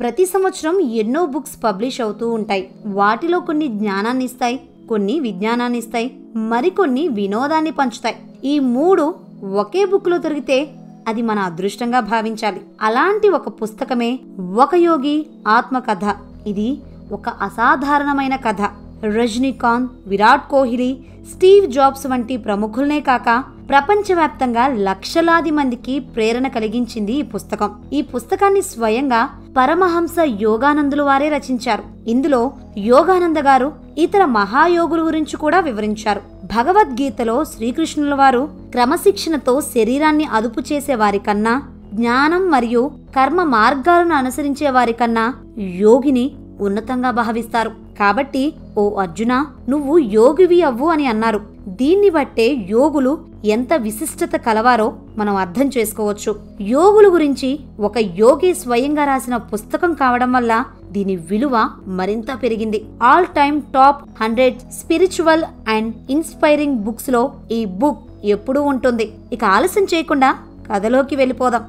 ప్రతి సంవత్సరం ఎన్నో బుక్స్ పబ్లిష్ అవుతూ ఉంటాయి. వాటిలో కొన్ని జ్ఞానాన్ని ఇస్తాయి కొన్ని విజ్ఞానాన్ని ఇస్తాయి మరికొన్ని వినోదాన్ని పంచుతాయి. ఈ మూడు ఒకే బుక్లో దొరికితే అది మన అదృష్టంగా భావించాలి. అలాంటి ఒక పుస్తకమే ఒక యోగి ఆత్మకథ. ఇది ఒక అసాధారణమైన కథ. రజనీకాంత్ విరాట్ కోహ్లీ స్టీవ్ జాబ్స్ వంటి ప్రముఖులనే కాక ప్రపంచవ్యాప్తంగా లక్షలాది మందికి ప్రేరణ కలిగించింది ఈ పుస్తకం. ఈ పుస్తకాన్ని స్వయంగా పరమహంస యోగానందులు వారే రచించారు. ఇందులో యోగానంద గారు ఇతర మహాయోగుల గురించి కూడా వివరించారు. భగవద్గీతలో శ్రీకృష్ణుల వారు క్రమశిక్షణతో శరీరాన్ని అదుపు చేసే వారి కన్నా జ్ఞానం మరియు కర్మ మార్గాలను అనుసరించే వారి కన్నా యోగిని ఉన్నతంగా భావిస్తారు. కాబట్టి ఓ అర్జున నువ్వు యోగివి అవ్వు అని అన్నారు. దీన్ని బట్టే యోగులు ఎంత విశిష్టత కలవారో మనం అర్థం చేసుకోవచ్చు. యోగుల గురించి ఒక యోగి స్వయంగా రాసిన పుస్తకం కావడం వల్ల దీని విలువ మరింత పెరిగింది. All time top hundred spiritual and inspiring బుక్స్లో ఈ బుక్ ఎప్పుడూ ఉంటుంది. ఇక ఆలస్యం చేయకుండా కథలోకి వెళ్ళిపోదాం.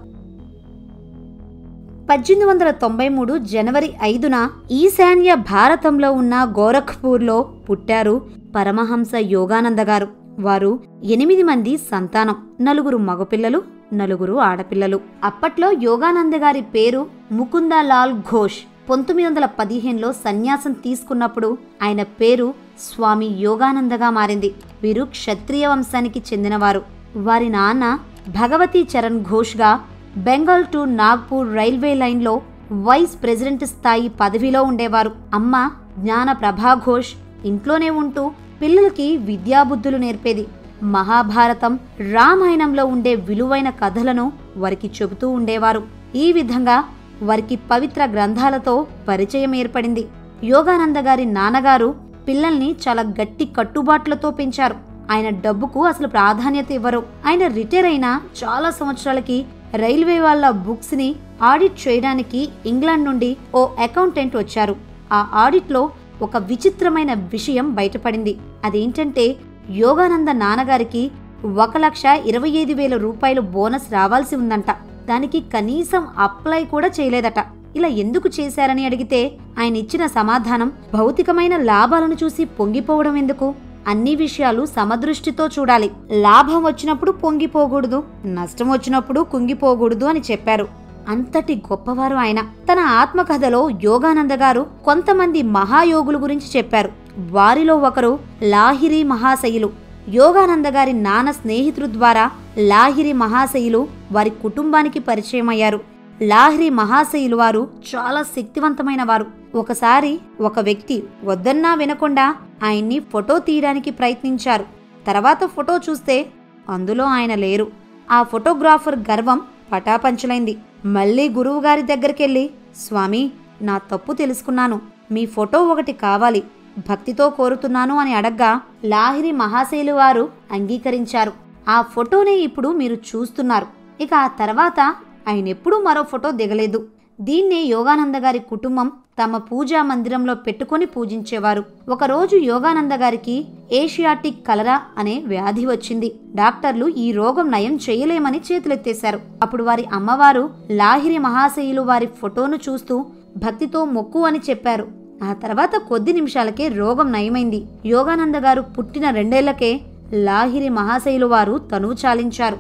పద్దెనిమిది వందల తొంభై మూడు జనవరి ఐదున ఈశాన్య భారతంలో ఉన్న గోరఖ్పూర్లో పుట్టారు పరమహంస యోగానంద గారు. వారు ఎనిమిది మంది సంతానం నలుగురు మగపిల్లలు నలుగురు ఆడపిల్లలు. అప్పట్లో యోగానంద గారి పేరు ముకుందలాల్ ఘోష్. పంతొమ్మిది వందల పదిహేనులో సన్యాసం తీసుకున్నప్పుడు ఆయన పేరు స్వామి యోగానందగా మారింది. వీరు క్షత్రియ వంశానికి చెందినవారు. వారి నాన్న భగవతీ చరణ్ ఘోష్గా బెంగాల్ టు నాగ్పూర్ రైల్వే లైన్లో వైస్ ప్రెసిడెంట్ స్థాయి పదవిలో ఉండేవారు. అమ్మ జ్ఞాన ప్రభాఘోష్ ఇంట్లోనే ఉంటూ పిల్లలకి విద్యాబుద్ధులు నేర్పేది. మహాభారతం రామాయణంలో ఉండే విలువైన కథలను వారికి చెబుతూ ఉండేవారు. ఈ విధంగా వారికి పవిత్ర గ్రంథాలతో పరిచయం ఏర్పడింది. యోగానంద గారి నాన్నగారు పిల్లల్ని చాలా గట్టి కట్టుబాట్లతో పెంచారు. ఆయన డబ్బుకు అసలు ప్రాధాన్యత ఇవ్వరు. ఆయన రిటైర్ అయిన చాలా సంవత్సరాలకి రైల్వే వాళ్ళ బుక్స్ని ఆడిట్ చేయడానికి ఇంగ్లాండ్ నుండి ఓ అకౌంటెంట్ వచ్చారు. ఆ ఆడిట్లో ఒక విచిత్రమైన విషయం బయటపడింది. అదేంటంటే యోగానంద నాన్నగారికి ఒక లక్ష ఇరవై ఐదు వేల రూపాయలు బోనస్ రావాల్సి ఉందంట. దానికి కనీసం అప్లై కూడా చేయలేదట. ఇలా ఎందుకు చేశారని అడిగితే ఆయన ఇచ్చిన సమాధానం భౌతికమైన లాభాలను చూసి పొంగిపోవడం ఎందుకు? అన్ని విషయాలు సమదృష్టితో చూడాలి. లాభం వచ్చినప్పుడు పొంగిపోకూడదు నష్టం వచ్చినప్పుడు కుంగిపోకూడదు అని చెప్పారు. అంతటి గొప్పవారు ఆయన. తన ఆత్మకథలో యోగానంద గారు కొంతమంది మహాయోగుల గురించి చెప్పారు. వారిలో ఒకరు లాహిరి మహాశయులు యోగానంద గారి నాన్న స్నేహితుడు ద్వారా లాహిరి మహాశయులు వారి కుటుంబానికి పరిచయం అయ్యారు లాహిరి మహాశయులు వారు చాలా శక్తివంతమైన వారు. ఒకసారి ఒక వ్యక్తి వద్దన్నా వినకుండా ఆయన్ని ఫోటో తీయడానికి ప్రయత్నించారు. తర్వాత ఫోటో చూస్తే అందులో ఆయన లేరు. ఆ ఫోటోగ్రాఫర్ గర్వం పటాపంచలైంది. మళ్ళీ గురువుగారి దగ్గరికెళ్ళి స్వామి నా తప్పు తెలుసుకున్నాను. మీ ఫోటో ఒకటి కావాలి. భక్తితో కోరుతున్నాను అని అడగ్గా లాహిరి మహాశైలు వారు అంగీకరించారు. ఆ ఫోటోనే ఇప్పుడు మీరు చూస్తున్నారు. ఇక ఆ తర్వాత ఆయనెప్పుడూ మరో ఫోటో దిగలేదు. దీన్నే యోగానంద గారి కుటుంబం తమ పూజా మందిరంలో పెట్టుకొని పూజించేవారు. ఒకరోజు యోగానంద గారికి ఏషియాటిక్ కలరా అనే వ్యాధి వచ్చింది. డాక్టర్లు ఈ రోగం నయం చేయలేమని చేతులెత్తేశారు. అప్పుడు వారి అమ్మవారు లాహిరి మహాశయులు వారి ఫోటోను చూస్తూ భక్తితో మొక్కు అని చెప్పారు. ఆ తర్వాత కొద్ది నిమిషాలకే రోగం నయమైంది. యోగానంద గారు పుట్టిన రెండేళ్ళకే లాహిరి మహాశయులు వారు తనువు చాలించారు.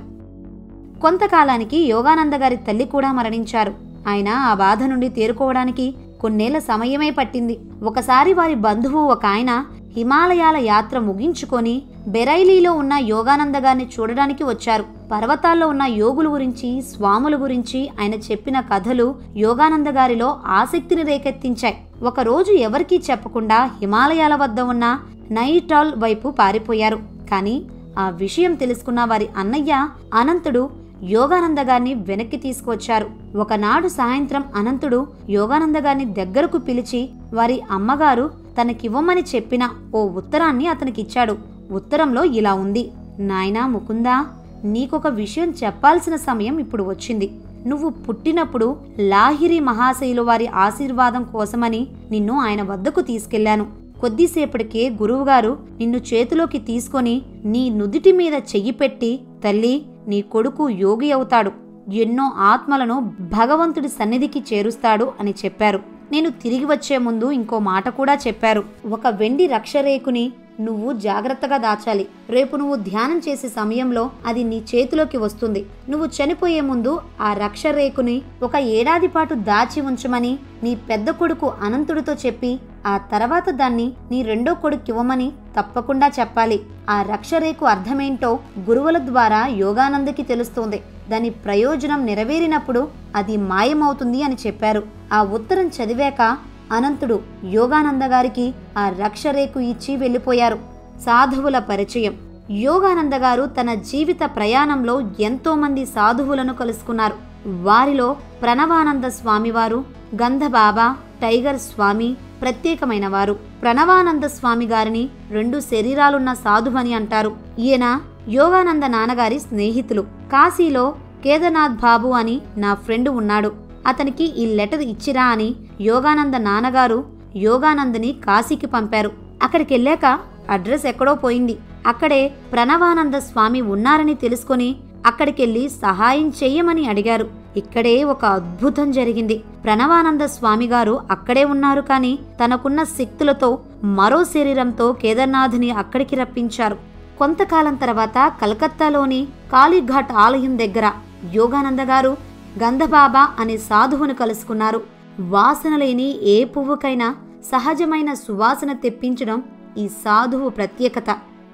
కొంతకాలానికి యోగానంద గారి తల్లి కూడా మరణించారు. ఆయన ఆ బాధ నుండి తేరుకోవడానికి కొన్నేళ్ళ సమయమే పట్టింది. ఒకసారి వారి బంధువు ఒక ఆయన హిమాలయాల యాత్ర ముగించుకొని బెరైలీలో ఉన్న యోగానంద గారిని చూడడానికి వచ్చారు. పర్వతాల్లో ఉన్న యోగుల గురించి స్వాముల గురించి ఆయన చెప్పిన కథలు యోగానంద గారిలో ఆసక్తిని రేకెత్తించాయి. ఒకరోజు ఎవరికీ చెప్పకుండా హిమాలయాల వద్ద ఉన్న నైటాల్ వైపు పారిపోయారు. కానీ ఆ విషయం తెలుసుకున్న వారి అన్నయ్య అనంతుడు యోగానంద గారిని వెనక్కి తీసుకువచ్చారు. ఒకనాడు సాయంత్రం అనంతుడు యోగానంద గారిని దగ్గరకు పిలిచి వారి అమ్మగారు తనకివ్వమని చెప్పిన ఓ ఉత్తరాన్ని అతనికిచ్చాడు. ఉత్తరంలో ఇలా ఉంది. నాయనా ముకుందా నీకొక విషయం చెప్పాల్సిన సమయం ఇప్పుడు వచ్చింది. నువ్వు పుట్టినప్పుడు లాహిరి మహాశైలు వారి ఆశీర్వాదం కోసమని నిన్ను ఆయన వద్దకు తీసుకెళ్ళాను కొద్దిసేపటికే గురువుగారు నిన్ను చేతిలోకి తీసుకొని నీ నుదిటి మీద చెయ్యి పెట్టి తల్లి నీ కొడుకు యోగి అవుతాడు. ఎన్నో ఆత్మలను భగవంతుడి సన్నిధికి చేరుస్తాడు అని చెప్పారు. నేను తిరిగి వచ్చే ముందు ఇంకో మాట కూడా చెప్పారు. ఒక వెండి రక్షరేకుని నువ్వు జాగ్రత్తగా దాచాలి. రేపు నువ్వు ధ్యానం చేసే సమయంలో అది నీ చేతిలోకి వస్తుంది. నువ్వు చనిపోయే ముందు ఆ రక్షరేకుని ఒక ఏడాది పాటు దాచి ఉంచమని నీ పెద్ద కొడుకు అనంతుడితో చెప్పి ఆ తర్వాత దాన్ని నీ రెండో కొడుకు ఇవ్వమని తప్పకుండా చెప్పాలి. ఆ రక్షరేకు అర్థమేంటో గురువుల ద్వారా యోగానందకి తెలుస్తుంది. దాని ప్రయోజనం నెరవేరినప్పుడు అది మాయమవుతుంది అని చెప్పారు. ఆ ఉత్తరం చదివాక అనంతుడు యోగానంద గారికి ఆ రక్షరేకు ఇచ్చి వెళ్ళిపోయారు. సాధువుల పరిచయం. యోగానంద గారు తన జీవిత ప్రయాణంలో ఎంతో మంది సాధువులను కలుసుకున్నారు. వారిలో ప్రణవానంద స్వామివారు గంధబాబా టైగర్ స్వామి ప్రత్యేకమైన వారు ప్రణవానంద స్వామి గారిని రెండు శరీరాలున్న సాధువని అంటారు. ఈయన యోగానంద నాన్నగారి స్నేహితులు. కాశీలో కేదార్నాథ్ బాబు అని నా ఫ్రెండ్ ఉన్నాడు. అతనికి ఈ లెటర్ ఇచ్చిరా అని యోగానంద నాన్నగారు యోగానందని కాశీకి పంపారు. అక్కడికి వెళ్ళాక అడ్రస్ ఎక్కడో పోయింది. అక్కడే ప్రణవానంద స్వామి ఉన్నారని తెలుసుకొని అక్కడికెళ్ళి సహాయం చెయ్యమని అడిగారు. ఇక్కడే ఒక అద్భుతం జరిగింది. ప్రణవానంద స్వామి గారు అక్కడే ఉన్నారు కానీ తనకున్న శక్తులతో మరో శరీరంతో కేదార్నాథ్ని అక్కడికి రప్పించారు. కొంతకాలం తర్వాత కలకత్తాలోని కాళీఘాట్ ఆలయం దగ్గర యోగానంద గారు గంధబాబా అనే సాధువును కలుసుకున్నారు. వాసన లేని ఏ పువ్వుకైనా సహజమైన సువాసన తెప్పించడం ఈ సాధువు ప్రత్యేకత.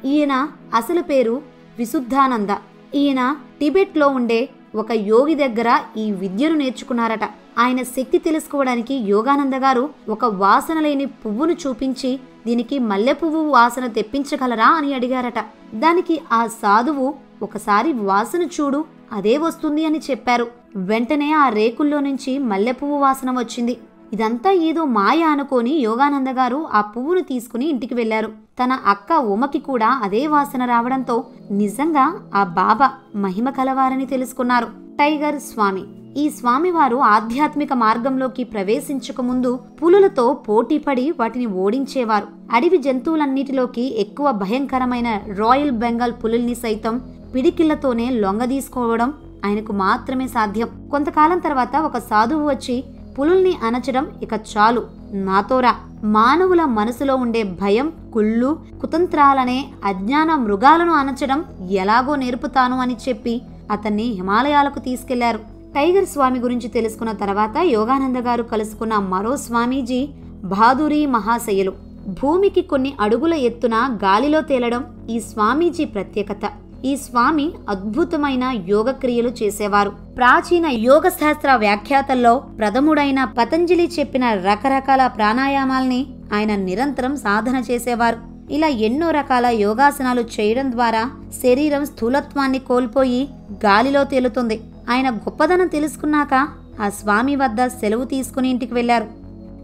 ఈయన అసలు పేరు విశుద్ధానంద. ఈయన టిబెట్లో ఉండే ఒక యోగి దగ్గర ఈ విద్యను నేర్చుకున్నారట. ఆయన శక్తి తెలుసుకోవడానికి యోగానంద గారు ఒక వాసన లేని పువ్వును చూపించి దీనికి మల్లె పువ్వు వాసన తెప్పించగలరా అని అడిగారట. దానికి ఆ సాధువు ఒకసారి వాసన చూడు అదే వస్తుంది అని చెప్పారు. వెంటనే ఆ రేకుల్లో నుంచి మల్లెపువ్వు వాసన వచ్చింది. ఇదంతా ఏదో మాయ అనుకోని యోగానంద గారు ఆ పువ్వును తీసుకుని ఇంటికి వెళ్ళారు తన అక్క ఉమకి కూడా అదే వాసన రావడంతో నిజంగా ఆ బాబా మహిమ కలవారని తెలుసుకున్నారు. టైగర్ స్వామి. ఈ స్వామివారు ఆధ్యాత్మిక మార్గంలోకి ప్రవేశించక ముందు పులులతో పోటీపడి వాటిని ఓడించేవారు. అడవి జంతువులన్నిటిలోకి ఎక్కువ భయంకరమైన రాయల్ బెంగాల్ పులుల్ని సైతం పిడికిళ్ళతోనే లొంగదీసుకోవడం ఆయనకు మాత్రమే సాధ్యం. కొంతకాలం తర్వాత ఒక సాధువు వచ్చి పులుల్ని అనచడం ఇక చాలు. నాతోరా. మానవుల మనసులో ఉండే భయం కుళ్ళు కుతంత్రాలనే అజ్ఞాన మృగాలను అనచడం ఎలాగో నేర్పుతాను అని చెప్పి అతన్ని హిమాలయాలకు తీసుకెళ్ళారు. టైగర్ స్వామి గురించి తెలుసుకున్న తర్వాత యోగానంద గారు కలుసుకున్న మరో స్వామీజీ బహాదురీ మహాశయులు. భూమికి కొన్ని అడుగుల ఎత్తున గాలిలో తేలడం ఈ స్వామీజీ ప్రత్యేకత. ఈ స్వామి అద్భుతమైన యోగ క్రియలు చేసేవారు. ప్రాచీన యోగ శాస్త్ర వ్యాఖ్యాతల్లో ప్రథముడైన పతంజలి చెప్పిన రకరకాల ప్రాణాయామాల్ని ఆయన నిరంతరం సాధన చేసేవారు. ఇలా ఎన్నో రకాల యోగాసనాలు చేయడం ద్వారా శరీరం స్థూలత్వాన్ని కోల్పోయి గాలిలో తేలుతుంది. ఆయన గొప్పదనం తెలుసుకున్నాక ఆ స్వామి వద్ద సెలవు తీసుకుని ఇంటికి వెళ్ళారు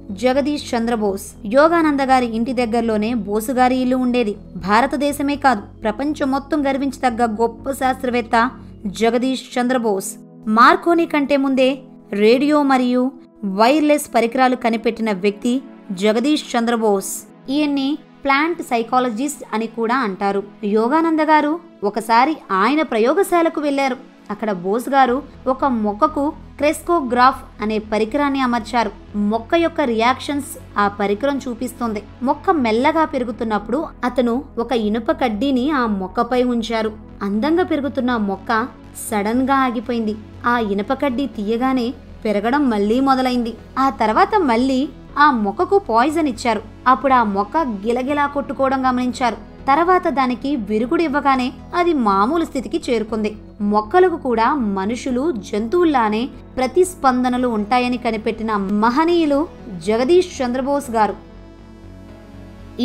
జగదీష్ చంద్రబోస్. యోగానంద గారి ఇంటి దగ్గరలోనే బోసు గారి ఇల్లు ఉండేది. భారతదేశమే కాదు ప్రపంచం మొత్తం గర్వించదగ్గ గొప్ప శాస్త్రవేత్త జగదీష్ చంద్రబోస్. మార్కోని కంటే ముందే రేడియో మరియు వైర్లెస్ పరికరాలు కనిపెట్టిన వ్యక్తి జగదీష్ చంద్రబోస్. ఈయన్ని ప్లాంట్ సైకాలజిస్ట్ అని కూడా అంటారు. యోగానంద గారు ఒకసారి ఆయన ప్రయోగశాలకు వెళ్ళారు అక్కడ బోస్ గారు ఒక మొక్కకు క్రెస్కోగ్రాఫ్ అనే పరికరాన్ని అమర్చారు. మొక్క యొక్క రియాక్షన్స్ ఆ పరికరం చూపిస్తుంది. మొక్క మెల్లగా పెరుగుతున్నప్పుడు అతను ఒక ఇనుప కడ్డీని ఆ మొక్కపై ఉంచారు. అందంగా పెరుగుతున్న మొక్క సడన్గా ఆగిపోయింది. ఆ ఇనుప కడ్డీ తీయగానే పెరగడం మళ్ళీ మొదలైంది. ఆ తర్వాత మళ్ళీ ఆ మొక్కకు పాయిజన్ ఇచ్చారు. అప్పుడు ఆ మొక్క గిలగిలా కొట్టుకోవడం గమనించారు. తర్వాత దానికి విరుగుడు ఇవ్వగానే అది మామూలు స్థితికి చేరుకుంది. మొక్కలకు కూడా మనుషులు జంతువుల్లానే ప్రతిస్పందనలు ఉంటాయని కనిపెట్టిన మహనీయులు జగదీష్ చంద్రబోస్ గారు.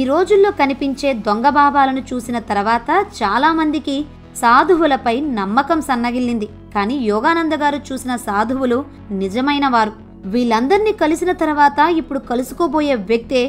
ఈ రోజుల్లో కనిపించే దొంగ బాబాలను చూసిన తర్వాత చాలామందికి సాధువులపై నమ్మకం సన్నగిల్లింది. కానీ యోగానంద గారు చూసిన సాధువులు నిజమైన వారు. వీళ్ళందర్నీ కలిసిన తర్వాత ఇప్పుడు కలుసుకోబోయే వ్యక్తే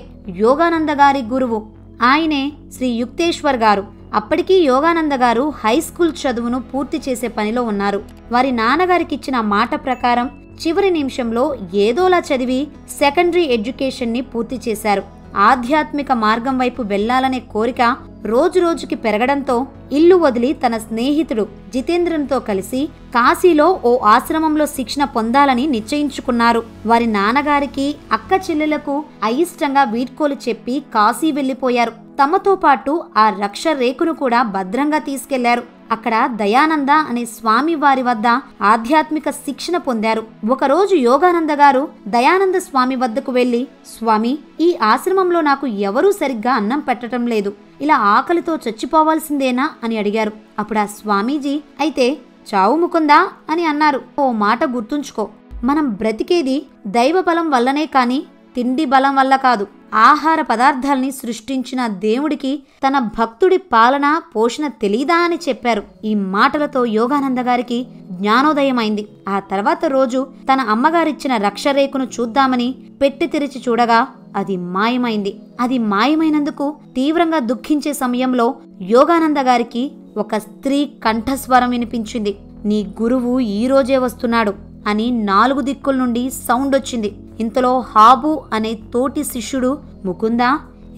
యోగానంద గారి గురువు. ఆయనే శ్రీ యుక్తేశ్వర్ గారు. అప్పటికీ యోగానంద గారు హై స్కూల్ చదువును పూర్తి చేసే పనిలో ఉన్నారు. వారి నాన్నగారికి ఇచ్చిన మాట ప్రకారం చివరి నిమిషంలో ఏదోలా చదివి సెకండరీ ఎడ్యుకేషన్ని పూర్తి చేశారు. ఆధ్యాత్మిక మార్గం వైపు వెళ్ళాలనే కోరిక రోజురోజుకి పెరగడంతో ఇల్లు వదిలి తన స్నేహితుడు జితేంద్రంతో కలిసి కాశీలో ఓ ఆశ్రమంలో శిక్షణ పొందాలని నిశ్చయించుకున్నారు. వారి నాన్నగారికి అక్క చెల్లెలకు అయిష్టంగా వీడ్కోలు చెప్పి కాశీ వెళ్ళిపోయారు తమతో పాటు ఆ రక్ష రేకును కూడా భద్రంగా తీసుకెళ్ళారు. అక్కడ దయానంద అనే స్వామి వారి వద్ద ఆధ్యాత్మిక శిక్షణ పొందారు. ఒకరోజు యోగానంద గారు దయానంద స్వామి వద్దకు వెళ్ళి స్వామి ఈ ఆశ్రమంలో నాకు ఎవరూ సరిగ్గా అన్నం పెట్టడం లేదు. ఇలా ఆకలితో చచ్చిపోవాల్సిందేనా అని అడిగారు. అప్పుడు ఆ స్వామీజీ అయితే చావు ముకుందా? అని అన్నారు. ఓ మాట గుర్తుంచుకో. మనం బ్రతికేది దైవ బలం వల్లనే కాని తిండి బలం వల్ల కాదు. ఆహార పదార్థాల్ని సృష్టించిన దేవుడికి తన భక్తుడి పాలన పోషణ తెలీదా అని చెప్పారు. ఈ మాటలతో యోగానంద గారికి జ్ఞానోదయమైంది. ఆ తర్వాత రోజు తన అమ్మగారిచ్చిన రక్షరేకును చూద్దామని పెట్టి తెరిచి చూడగా అది మాయమైంది. అది మాయమైనందుకు తీవ్రంగా దుఃఖించే సమయంలో యోగానంద గారికి ఒక స్త్రీ కంఠస్వరం వినిపించింది. నీ గురువు ఈ రోజే వస్తున్నాడు అని నాలుగు దిక్కుల నుండి సౌండ్ వచ్చింది. ఇంతలో హాబు అనే తోటి శిష్యుడు ముకుందా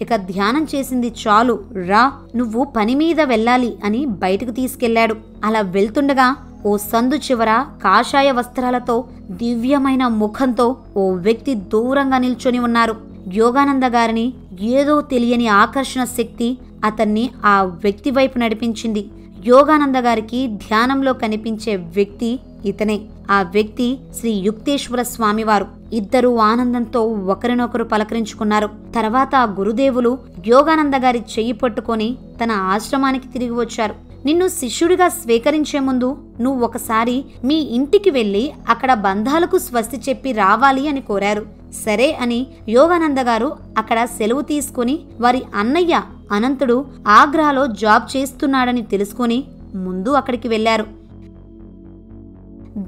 ఇక ధ్యానం చేసింది చాలు రా నువ్వు పని మీద వెళ్ళాలి అని బయటకు తీసుకెళ్ళాడు అలా వెళ్తుండగా ఓ సందు చివర కాషాయ వస్త్రాలతో దివ్యమైన ముఖంతో ఓ వ్యక్తి దూరంగా నిల్చొని ఉన్నారు. యోగానంద గారిని ఏదో తెలియని ఆకర్షణ శక్తి అతన్ని ఆ వ్యక్తి వైపు నడిపించింది. యోగానంద గారికి ధ్యానంలో కనిపించే వ్యక్తి ఇతనే. ఆ వ్యక్తి శ్రీ యుక్తేశ్వర స్వామివారు. ఇద్దరూ ఆనందంతో ఒకరినొకరు పలకరించుకున్నారు. తర్వాత ఆ గురుదేవులు యోగానంద గారి చెయ్యి పట్టుకొని తన ఆశ్రమానికి తిరిగి వచ్చారు. నిన్ను శిష్యుడిగా స్వీకరించే ముందు నువ్వు ఒకసారి మీ ఇంటికి వెళ్ళి అక్కడ బంధాలకు స్వస్తి చెప్పి రావాలి అని కోరారు. సరే అని యోగానంద గారు అక్కడ సెలవు తీసుకుని వారి అన్నయ్య అనంతుడు ఆగ్రాలో జాబ్ చేస్తున్నాడని తెలుసుకుని ముందు అక్కడికి వెళ్ళారు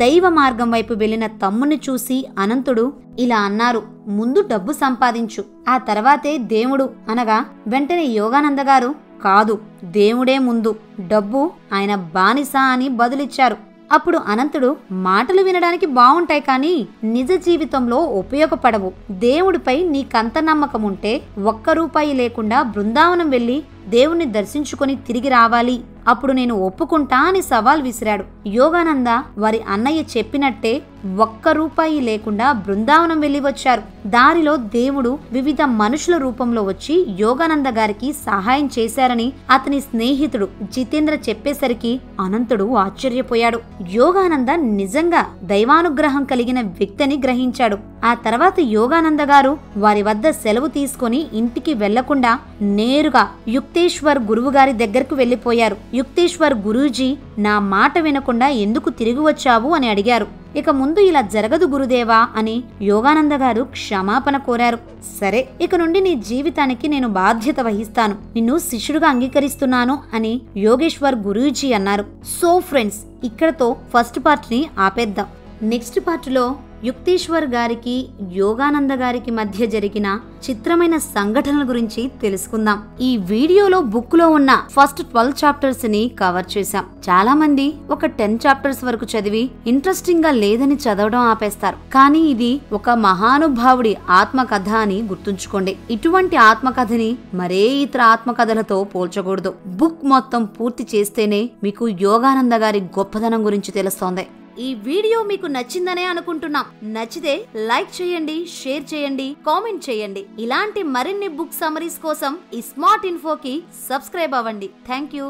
దైవ మార్గం వైపు వెళ్ళిన తమ్ముని చూసి అనంతుడు ఇలా అన్నారు ముందు డబ్బు సంపాదించు ఆ తర్వాతే దేవుడు అనగా వెంటనే యోగానంద గారు కాదు దేవుడే ముందు. డబ్బు ఆయన బానిస అని బదులిచ్చారు. అప్పుడు అనంతుడు మాటలు వినడానికి బావుంటాయి కానీ నిజ జీవితంలో ఉపయోగపడవు. దేవుడిపై నీకంత నమ్మకం ఉంటే ఒక్క రూపాయి లేకుండా బృందావనం వెళ్ళి దేవుణ్ణి దర్శించుకొని తిరిగి రావాలి. అప్పుడు నేను ఒప్పుకుంటా అని సవాల్ విసిరాడు. యోగానంద వారి అన్నయ్య చెప్పినట్టే ఒక్క రూపాయి లేకుండా బృందావనం వెళ్ళి వచ్చారు. దారిలో దేవుడు వివిధ మనుషుల రూపంలో వచ్చి యోగానంద గారికి సహాయం చేశారని అతని స్నేహితుడు జితేంద్ర చెప్పేసరికి అనంతుడు ఆశ్చర్యపోయాడు. యోగానంద నిజంగా దైవానుగ్రహం కలిగిన వ్యక్తిని గ్రహించాడు. ఆ తర్వాత యోగానంద గారు వారి వద్ద సెలవు తీసుకొని ఇంటికి వెళ్ళకుండా నేరుగా యుక్తేశ్వర్ గురువు గారి దగ్గరకు వెళ్ళిపోయారు యుక్తేశ్వర్ గురూజీ నా మాట వినకుండా ఎందుకు తిరిగి వచ్చావు అని అడిగారు. ఇక ముందు ఇలా జరగదు గురుదేవా అని యోగానంద గారు క్షమాపణ కోరారు. సరే ఇక నుండి నీ జీవితానికి నేను బాధ్యత వహిస్తాను. నిన్ను శిష్యుడుగా అంగీకరిస్తున్నాను అని యోగేశ్వర్ గురూజీ అన్నారు. సో ఫ్రెండ్స్ ఇక్కడతో ఫస్ట్ పార్ట్ని ఆపేద్దాం. నెక్స్ట్ పార్ట్లో యుక్తేశ్వర్ గారికి యోగానంద గారికి మధ్య జరిగిన చిత్రమైన సంఘటనల గురించి తెలుసుకుందాం. ఈ వీడియోలో బుక్లో ఉన్న ఫస్ట్ ట్వెల్వ్ చాప్టర్స్ని కవర్ చేశాం. చాలా మంది ఒక టెన్ చాప్టర్స్ వరకు చదివి ఇంట్రెస్టింగ్గా లేదని చదవడం ఆపేస్తారు. కానీ ఇది ఒక మహానుభావుడి ఆత్మకథ అని గుర్తుంచుకోండి. ఇటువంటి ఆత్మకథని మరే ఇతర ఆత్మకథలతో పోల్చకూడదు. బుక్ మొత్తం పూర్తి చేస్తేనే మీకు యోగానంద గారి గొప్పదనం గురించి తెలుస్తోంది. ఈ వీడియో మీకు నచ్చిందనే అనుకుంటున్నాం. నచ్చితే లైక్ చేయండి షేర్ చేయండి కామెంట్ చేయండి. ఇలాంటి మరిన్ని బుక్ సమరీస్ కోసం ఈ స్మార్ట్ ఇన్ఫోకి సబ్స్క్రైబ్ అవ్వండి. Thank you